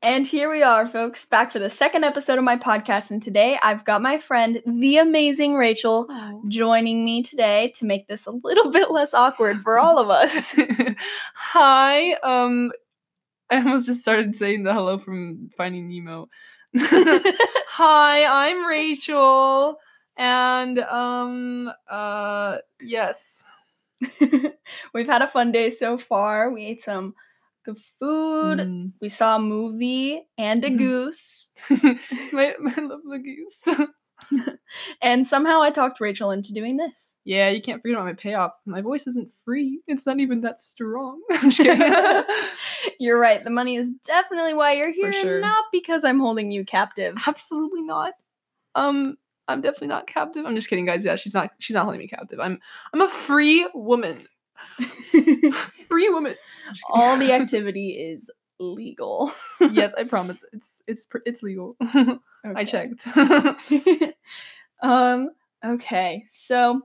And here we are, folks, back for the second episode of my podcast. And today I've got my friend, the amazing Rachel, joining me today to make this a little bit less awkward for all of us. Hi. Um, I almost just started saying the hello from Finding Nemo. Hi, I'm Rachel, and um, uh, yes. We've had a fun day so far. We ate some good food. Mm. We saw a movie and a Mhm. goose. my, my lovely goose. And somehow I talked Rachel into doing this. yeah, you can't forget about my payoff. My voice isn't free. It's not even that strong. I'm just kidding. You're right. The money is definitely why you're here, sure. not because I'm holding you captive. Absolutely not. Um, I'm definitely not captive. I'm just kidding, guys. Yeah, she's not. She's not holding me captive. I'm. I'm a free woman. Free woman. All the activity is legal. yes, I promise. It's it's it's legal. I checked. um. Okay. So,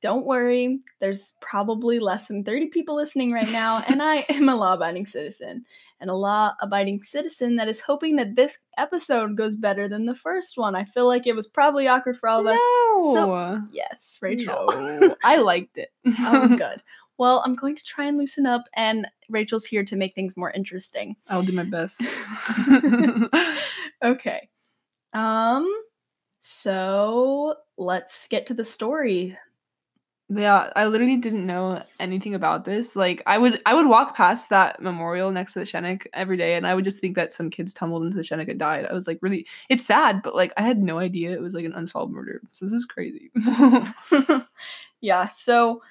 don't worry. There's probably less than 30 people listening right now, and I am a law-abiding citizen, and a law-abiding citizen that is hoping that this episode goes better than the first one. I feel like it was probably awkward for all of us. no. Yes, Rachel. No. I liked it. oh, good. Well, I'm going to try and loosen up, and Rachel's here to make things more interesting. I'll do my best. Okay. Um. So let's get to the story. Yeah, I literally didn't know anything about this. Like, I would I would walk past that memorial next to the Schoeneck every day, and I would just think that some kids tumbled into the Schoeneck and died. I was like, really, it's sad, but like, I had no idea it was like an unsolved murder. So this is crazy. yeah. So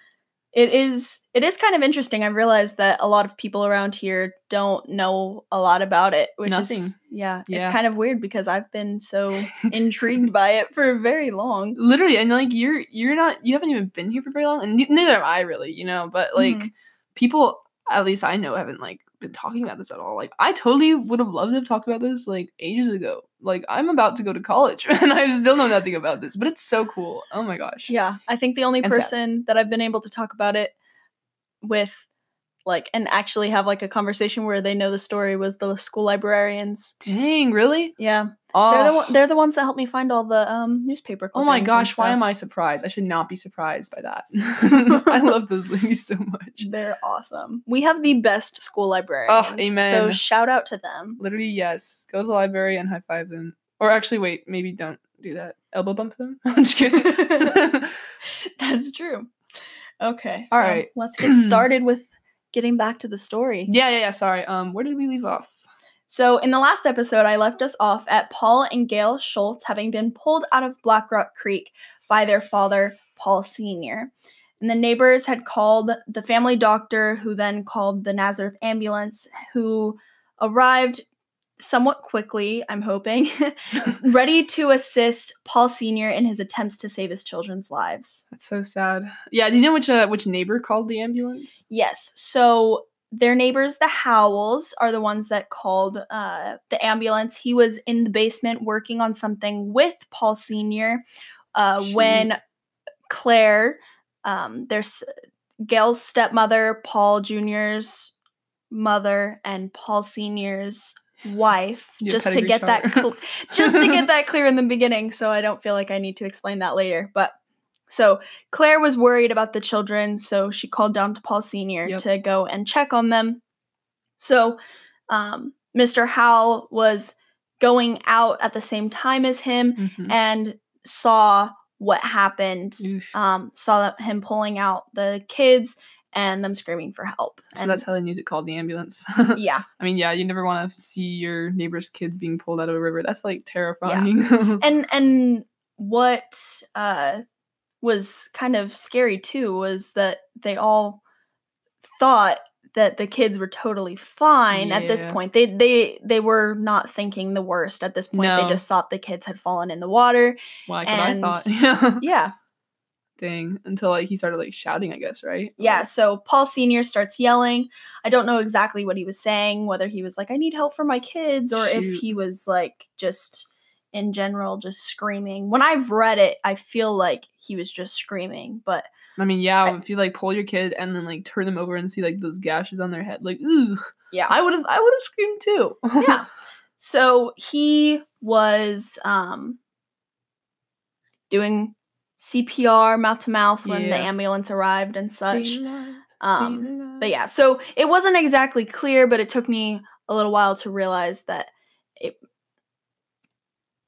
it is. It is kind of interesting. I realized that a lot of people around here don't know a lot about it, which Nothing. is yeah, It's kind of weird because I've been so intrigued by it for very long. literally, and like you're you're not you haven't even been here for very long, and neither have I really, you know. But like Mhm. people, at least I know, haven't like been talking about this at all. Like I totally would have loved to have talked about this like ages ago. Like I'm about to go to college, and I still know nothing about this, but it's so cool. Oh my gosh. Yeah, I think the only And sad. person that I've been able to talk about it with, like, and actually have like a conversation where they know the story was the school librarians. Dang, really? Yeah, Oh, they're the one, they're the ones that helped me find all the um newspaper. oh my gosh, why am. I surprised? I should not be surprised by that. I love those ladies so much. They're awesome. We have the best school librarians. So amen. So shout out to them. Literally, yes. Go to the library and high five them. Or actually, wait, maybe don't do that. Elbow bump them. I'm just kidding. That's true. Okay, so All right. let's get started with getting back to the story. yeah, yeah, yeah. Sorry. Um, where did we leave off? So, in the last episode, I left us off at Paul and Gail Schultz having been pulled out of Black Rock Creek by their father, Paul Sr. And the neighbors had called the family doctor, who then called the Nazareth ambulance, who arrived somewhat quickly, I'm hoping, ready to assist Paul Sr. in his attempts to save his children's lives. That's so sad. Yeah. Do you know which uh, which neighbor called the ambulance? Yes. So their neighbors, the Howells, are the ones that called uh, the ambulance. He was in the basement working on something with Paul Sr. Uh, when Claire, um, there's Gail's stepmother, Paul Jr.'s mother, and Paul Sr.'s wife, Your just to get that cl- just to get that clear in the beginning, so I don't feel like I need to explain that later. But so Claire was worried about the children, so she called down to Paul Sr. Yep. to go and check on them. So um, Mr. Howell was going out at the same time as him Mhm. and saw what happened. Um, saw him pulling out the kids and them screaming for help. so and that's how they knew to call the ambulance. yeah, I mean, yeah, you never want to see your neighbor's kids being pulled out of a river. That's like terrifying. and and what uh was kind of scary too was that they all thought that the kids were totally fine at this point they they they were not thinking the worst at this point No. they just thought the kids had fallen in the water like what and- I thought. Yeah. yeah Dang. Until like he started like shouting, I guess, right? yeah so paul senior starts yelling i don't know exactly what he was saying whether he was like i need help for my kids or if he was like just in general just screaming when i've read it i feel like he was just screaming but I mean, yeah, I- if you like pull your kid and then like turn them over and see like those gashes on their head, like ooh, Yeah. I would have, I would have screamed too. yeah. So he was um doing CPR mouth to mouth when the ambulance arrived and such. Stay alive, stay Um. But yeah, so it wasn't exactly clear, but it took me a little while to realize that it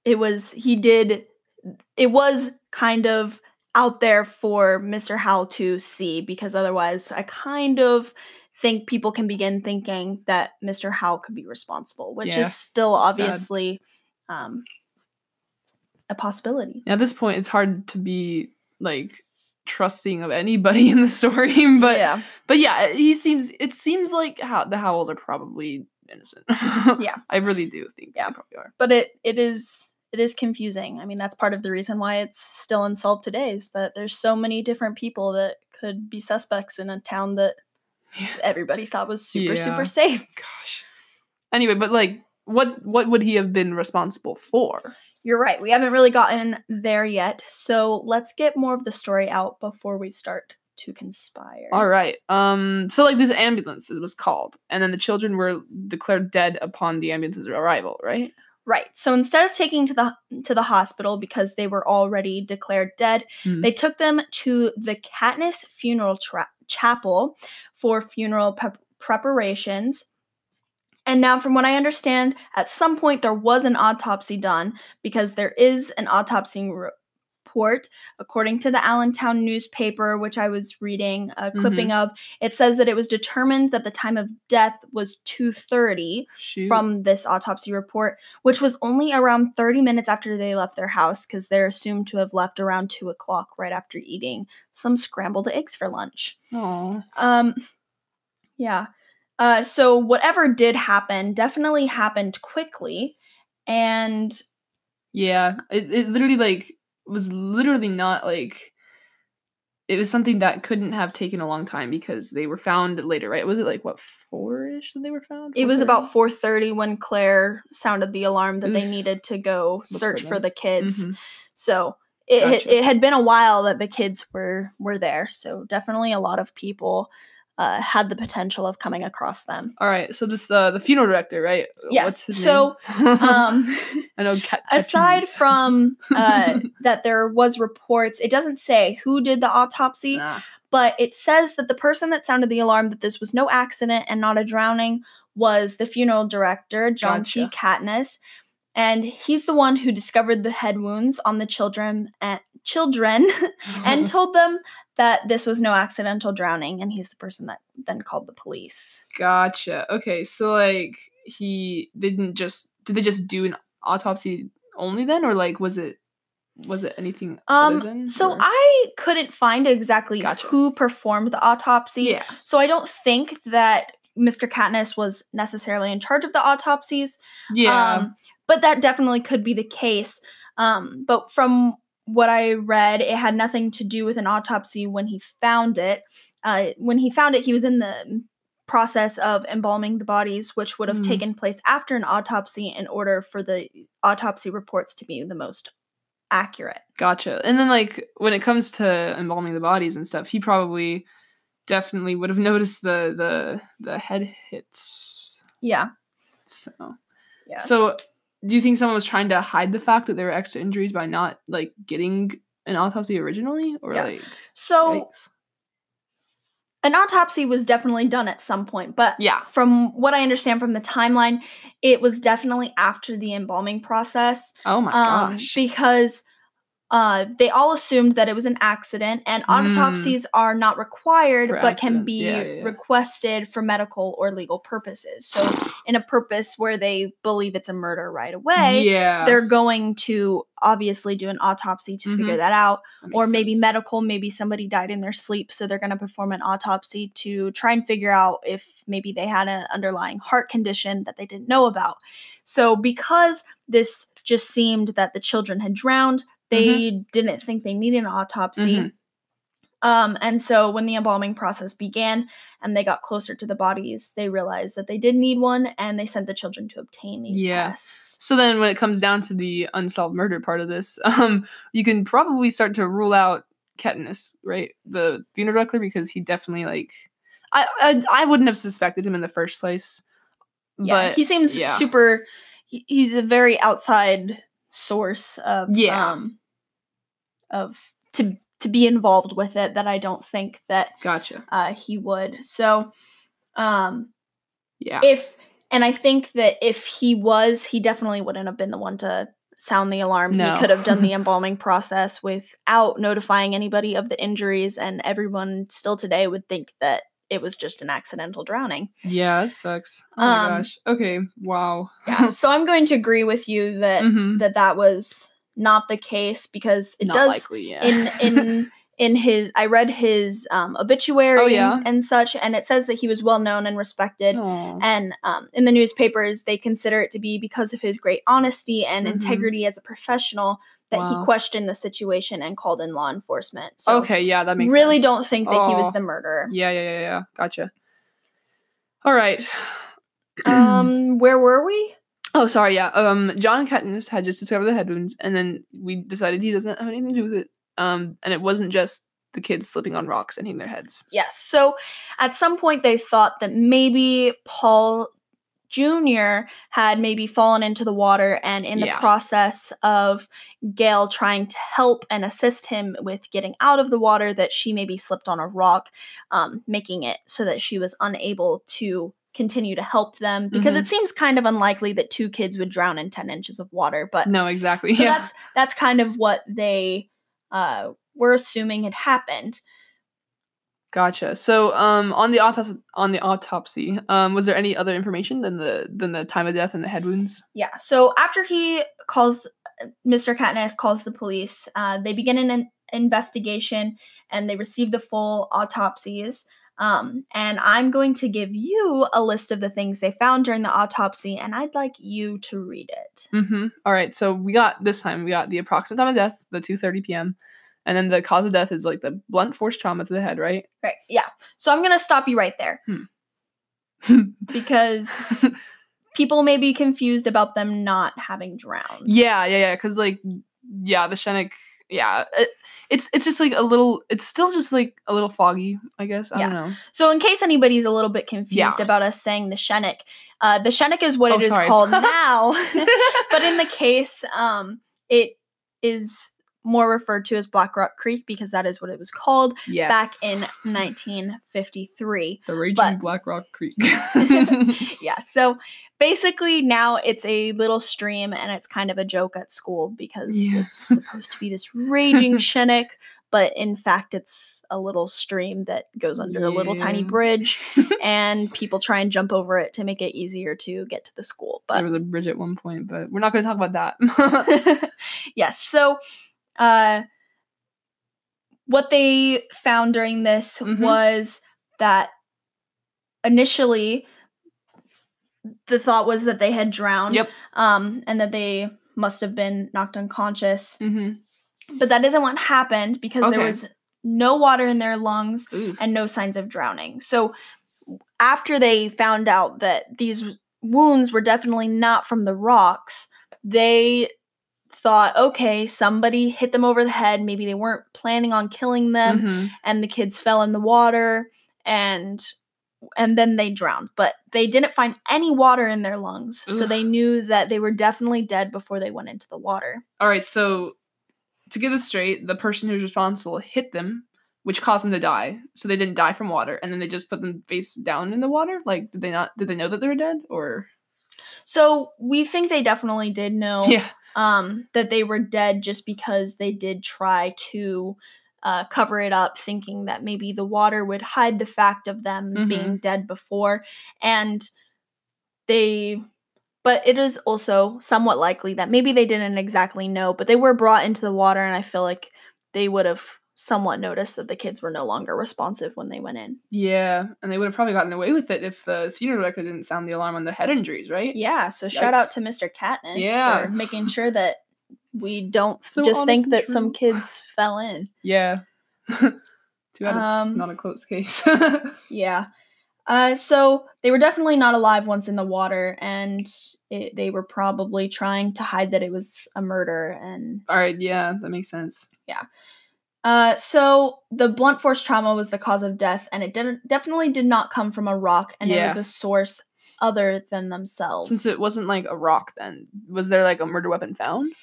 it was he did it was kind of out there for Mr. Howell to see because otherwise I kind of think people can begin thinking that Mr. Howell could be responsible, which Yeah, is still obviously um a possibility. At this point, it's hard to be like trusting of anybody in the story, but yeah. but yeah, he seems. It seems like how the Howells are probably innocent. Yeah. I really do think Yeah. probably are. but it it is it is confusing. I mean, that's part of the reason why it's still unsolved today is that there's so many different people that could be suspects in a town that Yeah. everybody thought was super Yeah. super safe. Gosh. Anyway, but like, what what would he have been responsible for? You're right. We haven't really gotten there yet. So, let's get more of the story out before we start to conspire. All right. Um. So like this ambulance it was called, and then the children were declared dead upon the ambulance's arrival. Right. Right. So instead of taking to the to the hospital because they were already declared dead, Mhm. they took them to the Katniss Funeral Tra- Chapel for funeral pep- preparations. And now, from what I understand, at some point there was an autopsy done because there is an autopsy report, according to the Allentown newspaper, which I was reading a clipping of. It says that it was determined that the time of death was two thirty from this autopsy report, which was only around 30 minutes after they left their house because they're assumed to have left around 2 o'clock right after eating some scrambled eggs for lunch. Aw. Um, yeah. Uh, so whatever did happen definitely happened quickly. And Yeah. It it literally like was literally not like. It was something that couldn't have taken a long time because they were found later, right? Was it like what four ish that they were found? it was about 4.30 when Claire sounded the alarm that they needed to go for search for them. the kids. Mhm. So it, Gotcha. it had been a while that the kids were were there. So definitely a lot of people uh, had the potential of coming across them. All right. So this uh, the funeral director, right? Yes, What's his so, name? Um, I know. Cat- aside from uh, that, there was reports. It doesn't say who did the autopsy, Nah. but it says that the person that sounded the alarm that this was no accident and not a drowning was the funeral director, John C. Gotcha. Katniss. And he's the one who discovered the head wounds on the children and children and told them that this was no accidental drowning and he's the person that then called the police. Gotcha. Okay, so like he didn't just did they just do an autopsy only then, or like was it was it anything other Um than? so or- I couldn't find exactly Gotcha. who performed the autopsy. yeah So I don't think that Mr. Katniss was necessarily in charge of the autopsies. yeah Um, but that definitely could be the case. Um, but from what I read, it had nothing to do with an autopsy when he found it. Uh, when he found it, he was in the process of embalming the bodies, which would have Mm. taken place after an autopsy in order for the autopsy reports to be the most accurate. gotcha. And then like when it comes to embalming the bodies and stuff, he probably definitely would have noticed the the the head hits. Yeah. So Yeah. so do you think someone was trying to hide the fact that there were extra injuries by not like getting an autopsy originally, or Yeah. like So yikes? an autopsy was definitely done at some point, but yeah from what I understand from the timeline, it was definitely after the embalming process. Oh my um, gosh. because uh, they all assumed that it was an accident, and autopsies are not required, Mm. For but can be yeah, yeah, requested for medical or legal purposes. So, in a purpose where they believe it's a murder right away, yeah. they're going to obviously do an autopsy to figure Mhm. that out, that or maybe sense. medical. Maybe somebody died in their sleep, so they're going to perform an autopsy to try and figure out if maybe they had an underlying heart condition that they didn't know about. So, because this just seemed that the children had drowned, they didn't think they needed an autopsy. Mhm. Um, and so, when the embalming process began and they got closer to the bodies, they realized that they did need one and they sent the children to obtain these Yeah. tests. So then, when it comes down to the unsolved murder part of this, um, you can probably start to rule out Katniss, right? The funeral director, because he definitely like, I, I I wouldn't have suspected him in the first place. Yeah, but he seems yeah. super. He, he's a very outside source of Yeah. um, of to to be involved with it that I don't think that Gotcha. uh, he would. So, um, Yeah. if and I think that if he was, he definitely wouldn't have been the one to sound the alarm. No. He could have done the embalming process without notifying anybody of the injuries, and everyone still today would think that it was just an accidental drowning. yeah, it sucks. Oh my Um, gosh. Okay. Wow. Yeah. so I'm going to agree with you that Mhm. that that was not the case because it Not does likely. Yeah. in in in his I read his um, obituary Oh, and- yeah? and, such, and it says that he was well known and respected. Aw. And um, in the newspapers, they consider it to be because of his great honesty and Mhm. integrity as a professional that Wow. he questioned the situation and called in law enforcement. So okay. Yeah, that makes really sense. don't think that he was the murderer. Yeah, yeah, yeah, yeah. Gotcha. All right. um, where were we? Oh, sorry. Yeah. Um, John Katniss had just discovered the head wounds, and then we decided he doesn't have anything to do with it. Um, and it wasn't just the kids slipping on rocks and hitting their heads. Yes. So at some point, they thought that maybe Paul Jr. had maybe fallen into the water, and in the Yeah. process of Gail trying to help and assist him with getting out of the water, that she maybe slipped on a rock, um, making it so that she was unable to continue to help them because Mhm. it seems kind of unlikely that two kids would drown in 10 inches of water but No, exactly. so yeah. that's that's kind of what they uh, were assuming had happened Gotcha. So, um, on the autopsy, on the autopsy, um, was there any other information than the than the time of death and the head wounds? Yeah. So after he calls, Mr. Katniss calls the police. Uh, they begin an in- investigation and they receive the full autopsies. Um, and I'm going to give you a list of the things they found during the autopsy, and I'd like you to read it. Mm-hmm. All right. So we got this time. We got the approximate time of death, the two thirty p.m., and then the cause of death is like the blunt force trauma to the head, right? Right. Yeah. So I'm gonna stop you right there Hmm. because people may be confused about them not having drowned. Yeah, yeah, yeah. Because like, yeah, the Schoeneck. Yeah, it, it's it's just like a little. It's still just like a little foggy. I guess I Yeah. don't know. So, in case anybody's a little bit confused Yeah. about us saying the Schoeneck, uh, the Schoeneck is what Oh, it is sorry. called now. but in the case, um, it is more referred to as Black Rock Creek because that is what it was called yes, back in 1953. the raging but- Black Rock Creek. Yeah, so basically now it's a little stream and it's kind of a joke at school because Yeah. it's supposed to be this raging Schoeneck, but in fact it's a little stream that goes under a little tiny bridge and people try and jump over it to make it easier to get to the school. But there was a bridge at one point, but we're not going to talk about that. yes, so uh what they found during this Mhm. was that initially the thought was that they had drowned Yep. um and that they must have been knocked unconscious mm-hmm. but that isn't what happened because there was no water in their lungs Ooh. and no signs of drowning. So after they found out that these wounds were definitely not from the rocks, they thought, okay, somebody hit them over the head. Maybe they weren't planning on killing them, Mhm. and the kids fell in the water and and then they drowned. But they didn't find any water in their lungs, so they knew that they were definitely dead before they went into the water. All right, so to get this straight, the person who's responsible hit them, which caused them to die. So they didn't die from water, and then they just put them face down in the water. Like, did they not? Did they know that they were dead, or So we think they definitely did know. yeah? Um, that they were dead just because they did try to uh, cover it up, thinking that maybe the water would hide the fact of them Mhm. being dead before. And they, but it is also somewhat likely that maybe they didn't exactly know, but they were brought into the water, and I feel like they would have somewhat noticed that the kids were no longer responsive when they went in. Yeah, and they would have probably gotten away with it if the funeral director didn't sound the alarm on the head injuries, right? Yeah, so shout out to Mr. Katniss Yeah. for making sure that we don't So just think that some kids fell in. Yeah. Too bad it's Um, not a close case. Yeah. Uh, so they were definitely not alive once in the water, and it, they were probably trying to hide that it was a murder. And All right, yeah, that makes sense. Uh, so the blunt force trauma was the cause of death, and it didn't definitely did not come from a rock, and it was a source other than themselves. Since it wasn't like a rock, then was there like a murder weapon found?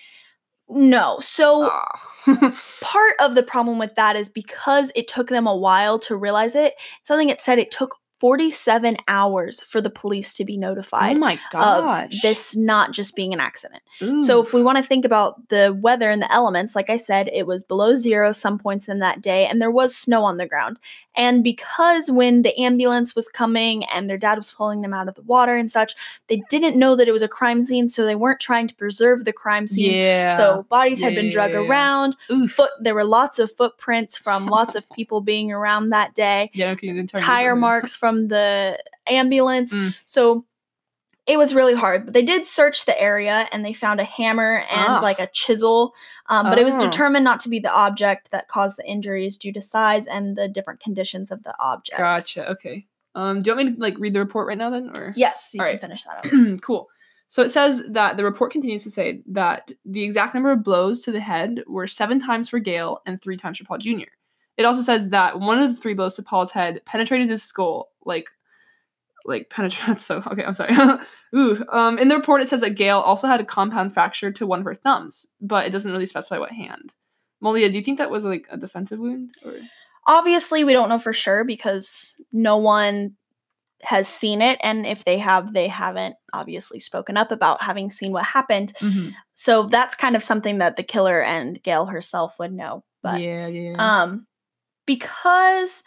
no, so Ah. part of the problem with that is because it took them a while to realize it. Something it said it took 47 hours for the police to be notified oh my of gosh! this not just being an accident. So if we want to think about the weather and the elements, like I said, it was below zero some points in that day, and there was snow on the ground. And because when the ambulance was coming and their dad was pulling them out of the water and such, they didn't know that it was a crime scene, so they weren't trying to preserve the crime scene. yeah. So bodies had Yeah, been drug around. Oof. Foot there were lots of footprints from lots of people being around that day. yeah, okay, the entire Tire marks from the ambulance. Mm. So it was really hard, but they did search the area and they found a hammer and Ah. like a chisel. Um, but it was Oh. determined not to be the object that caused the injuries due to size and the different conditions of the object. Gotcha. Okay. Um, do you want me to like read the report right now then, or? Yes, you All can right. finish that up. cool. So it says that the report continues to say that the exact number of blows to the head were seven times for Gail and three times for Paul Jr. It also says that one of the three blows to Paul's head penetrated his skull, like, like penetrate. So okay, I'm sorry. Ooh. Um, in the report, it says that Gail also had a compound fracture to one of her thumbs, but it doesn't really specify what hand. Molia, do you think that was like a defensive wound? Or? Obviously, we don't know for sure because no one has seen it. And if they have, they haven't obviously spoken up about having seen what happened. Mm-hmm. So that's kind of something that the killer and Gail herself would know. But yeah, yeah, yeah. um because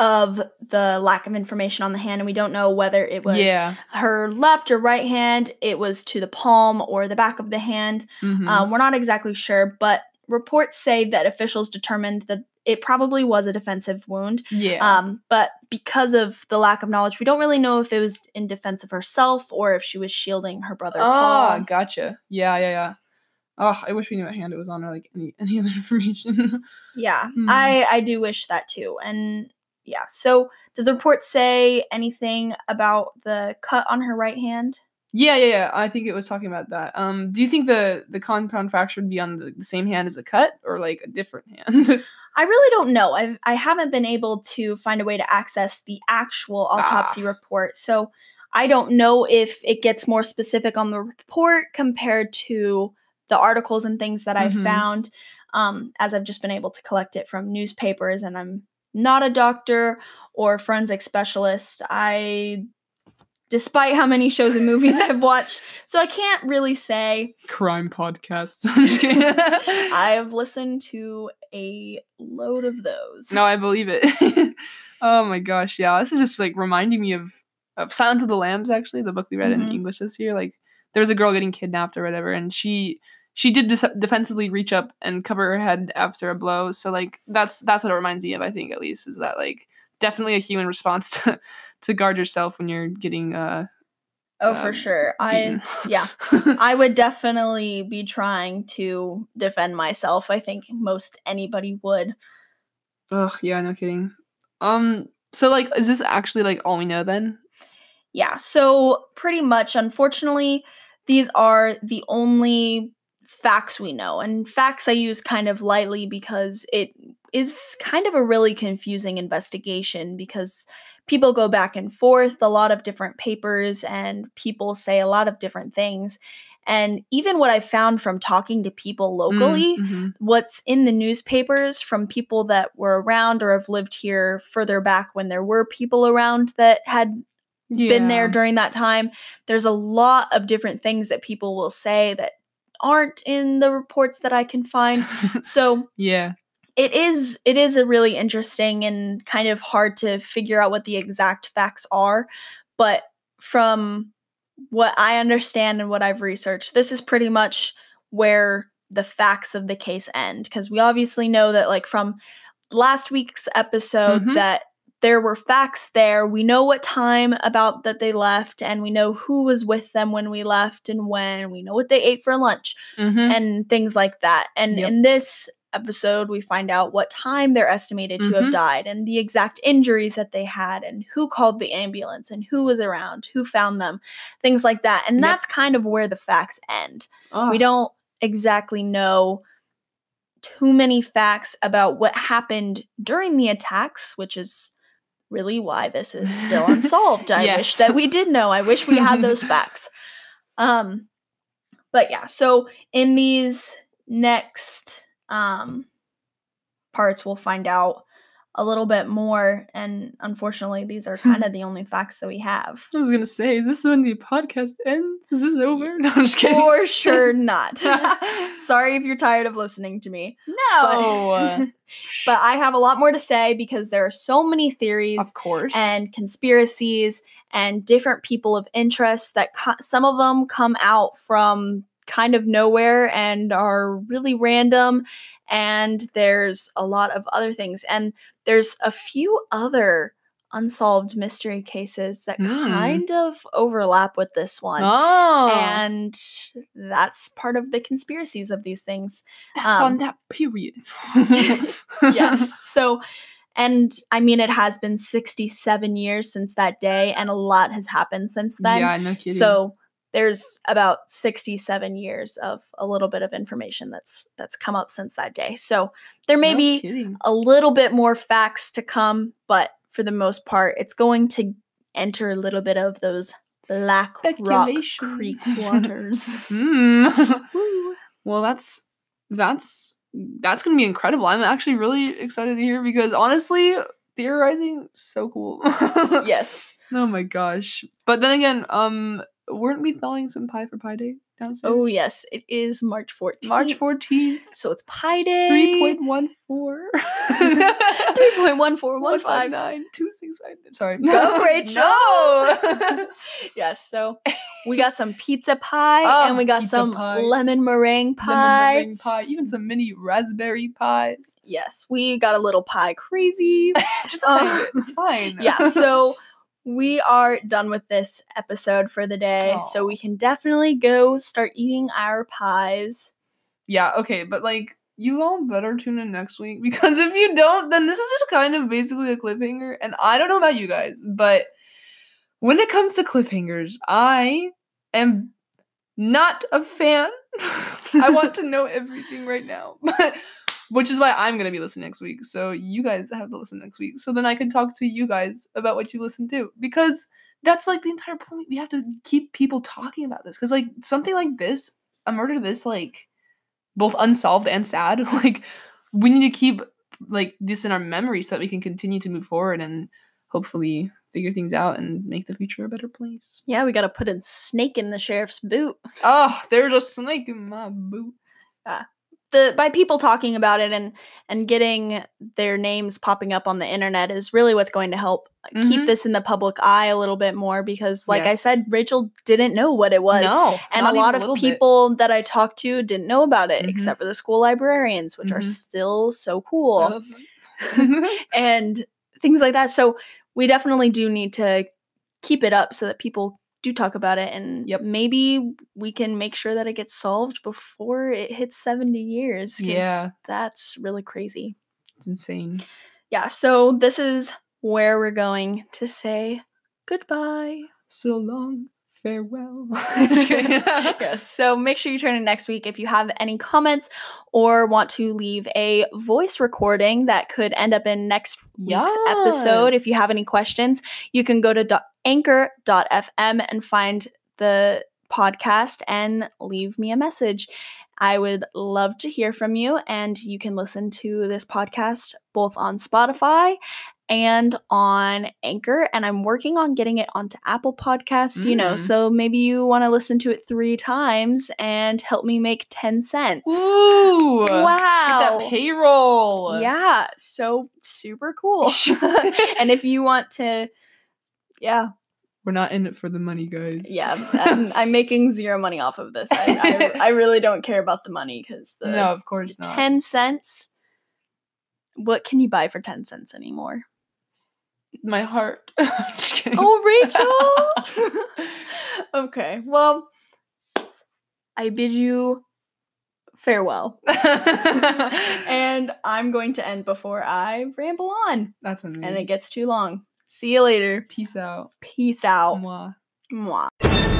of the lack of information on the hand and we don't know whether it was yeah. her left or right hand it was to the palm or the back of the hand mhm. um, we're not exactly sure but reports say that officials determined that it probably was a defensive wound yeah. um, but because of the lack of knowledge we don't really know if it was in defense of herself or if she was shielding her brother Oh, paul gotcha. Yeah, yeah, yeah. Oh, I wish we knew what hand it was on or like any any other information. Yeah, Hmm. I I do wish that too. And yeah, so does the report say anything about the cut on her right hand? yeah, yeah, yeah. I think it was talking about that. Um, do you think the the compound fracture would be on the, the same hand as the cut or like a different hand? I really don't know. I I haven't been able to find a way to access the actual autopsy report, so I don't know if it gets more specific on the report compared to the articles and things that Mhm. I've found. Um, as I've just been able to collect it from newspapers, and I'm not a doctor or forensic specialist. I, despite how many shows and movies I've watched, so I can't really say. Crime podcasts. Kidding. I've listened to a load of those. no, I believe it. oh my gosh, yeah. This is just like reminding me of of Silence of the Lambs. Actually, the book we read in Mhm. English this year. Like there was a girl getting kidnapped or whatever, and she she did dis- defensively reach up and cover her head after a blow. So like that's that's what it reminds me of. I think at least is that like definitely a human response to to guard yourself when you're getting uh oh, for um, sure. I yeah. I would definitely be trying to defend myself. I think most anybody would. Ugh, yeah, no kidding. Um, so like, is this actually like all we know then? Yeah. So pretty much, unfortunately, these are the only facts we know. And facts I use kind of lightly because it is kind of a really confusing investigation because people go back and forth, a lot of different papers, and people say a lot of different things. And even what I found from talking to people locally, Mhm. what's in the newspapers from people that were around or have lived here further back when there were people around that had been there during that time. There's a lot of different things that people will say that aren't in the reports that I can find. so yeah. it is it is a really interesting and kind of hard to figure out what the exact facts are, but from what I understand and what I've researched, this is pretty much where the facts of the case end because we obviously know that like from last week's episode Mhm. that there were facts there. We know what time about that they left and we know who was with them when we left and when. We know what they ate for lunch Mm-hmm. and things like that. And Yep. in this episode, we find out what time they're estimated to Mhm. have died and the exact injuries that they had and who called the ambulance and who was around, who found them, things like that. And Yep. that's kind of where the facts end. Oh, We don't exactly know too many facts about what happened during the attacks, which is really why this is still unsolved. I wish that we did know. I wish we had those facts. Um but yeah, so in these next um parts we'll find out a little bit more and unfortunately these are hmm. kind of the only facts that we have. I was gonna say, is this when the podcast ends? Is this over? No, I'm just kidding. For sure not. Sorry if you're tired of listening to me. no. But, oh, uh, but I have a lot more to say because there are so many theories of course. and conspiracies and different people of interest that co- some of them come out from kind of nowhere and are really random and there's a lot of other things and there's a few other unsolved mystery cases that Hmm. kind of overlap with this one oh, and that's part of the conspiracies of these things that's um, on that period. yes. So, and I mean, it has been 67 years since that day, and a lot has happened since then. yeah, no kidding. so there's about 67 years of a little bit of information that's that's come up since that day. So there may No be kidding. a little bit more facts to come, but for the most part, it's going to enter a little bit of those Black Rock Creek waters. Woo. well, that's that's that's gonna be incredible. I'm actually really excited to hear because honestly, theorizing so cool. yes. Oh my gosh. But then again, um, weren't we thawing some pie for Pie Day downstairs? Oh yes, it is March 14th. March 14th, So it's Pi Day. 3.14. 3.1415. 159, 265. Sorry. Go, Rachel. No. Yes, so we got some pizza pie Oh, and we got some pie. lemon meringue Lemon pie. meringue pie, even some mini raspberry pies. Yes, we got a little pie crazy. Just a. It's fine. yeah, so we are done with this episode for the day. So we can definitely go start eating our pies. Yeah, okay, but like you all better tune in next week because if you don't, then this is just kind of basically a cliffhanger. And I don't know about you guys, but when it comes to cliffhangers, I am not a fan. I want to know everything right now. But which is why I'm gonna be listening next week. So you guys have to listen next week. So then I can talk to you guys about what you listen to. Because that's like the entire point. We have to keep people talking about this. Because like something like this, a murder this like both unsolved and sad, like we need to keep like this in our memory so that we can continue to move forward and hopefully figure things out and make the future a better place. Yeah, we got to put a snake in the sheriff's boot. Oh, there's a snake in my boot. Ah. The by people talking about it and and getting their names popping up on the internet is really what's going to help keep Mhm. this in the public eye a little bit more because like i said rachel didn't know what it was no, and a lot of little bit. people that i talked to didn't know about it Mhm. except for the school librarians which are Mhm. still so cool and things like that so we definitely do need to keep it up so that people do talk about it and Yep. maybe we can make sure that it gets solved before it hits 70 years Yeah. that's really crazy it's insane. yeah so this is where we're going to say goodbye So long, farewell. yes so make sure you turn in next week if you have any comments or want to leave a voice recording that could end up in next week's episode if you have any questions you can go to do- anchor.fm and find the podcast and leave me a message. I would love to hear from you and you can listen to this podcast both on spotify and on anchor and i'm working on getting it onto apple podcast you know Mm. so maybe you want to listen to it three times and help me make 10 cents. Ooh, wow Get that payroll. yeah so super cool. And if you want to yeah We're not in it for the money, guys. yeah I'm, I'm making zero money off of this i, I, I really don't care about the money because the no, of course not. 10 cents what can you buy for 10 cents anymore My heart. Oh rachel okay well i bid you farewell and i'm going to end before i ramble on That's amazing. and it gets too long see you later Peace out. peace out Mwah. Mwah.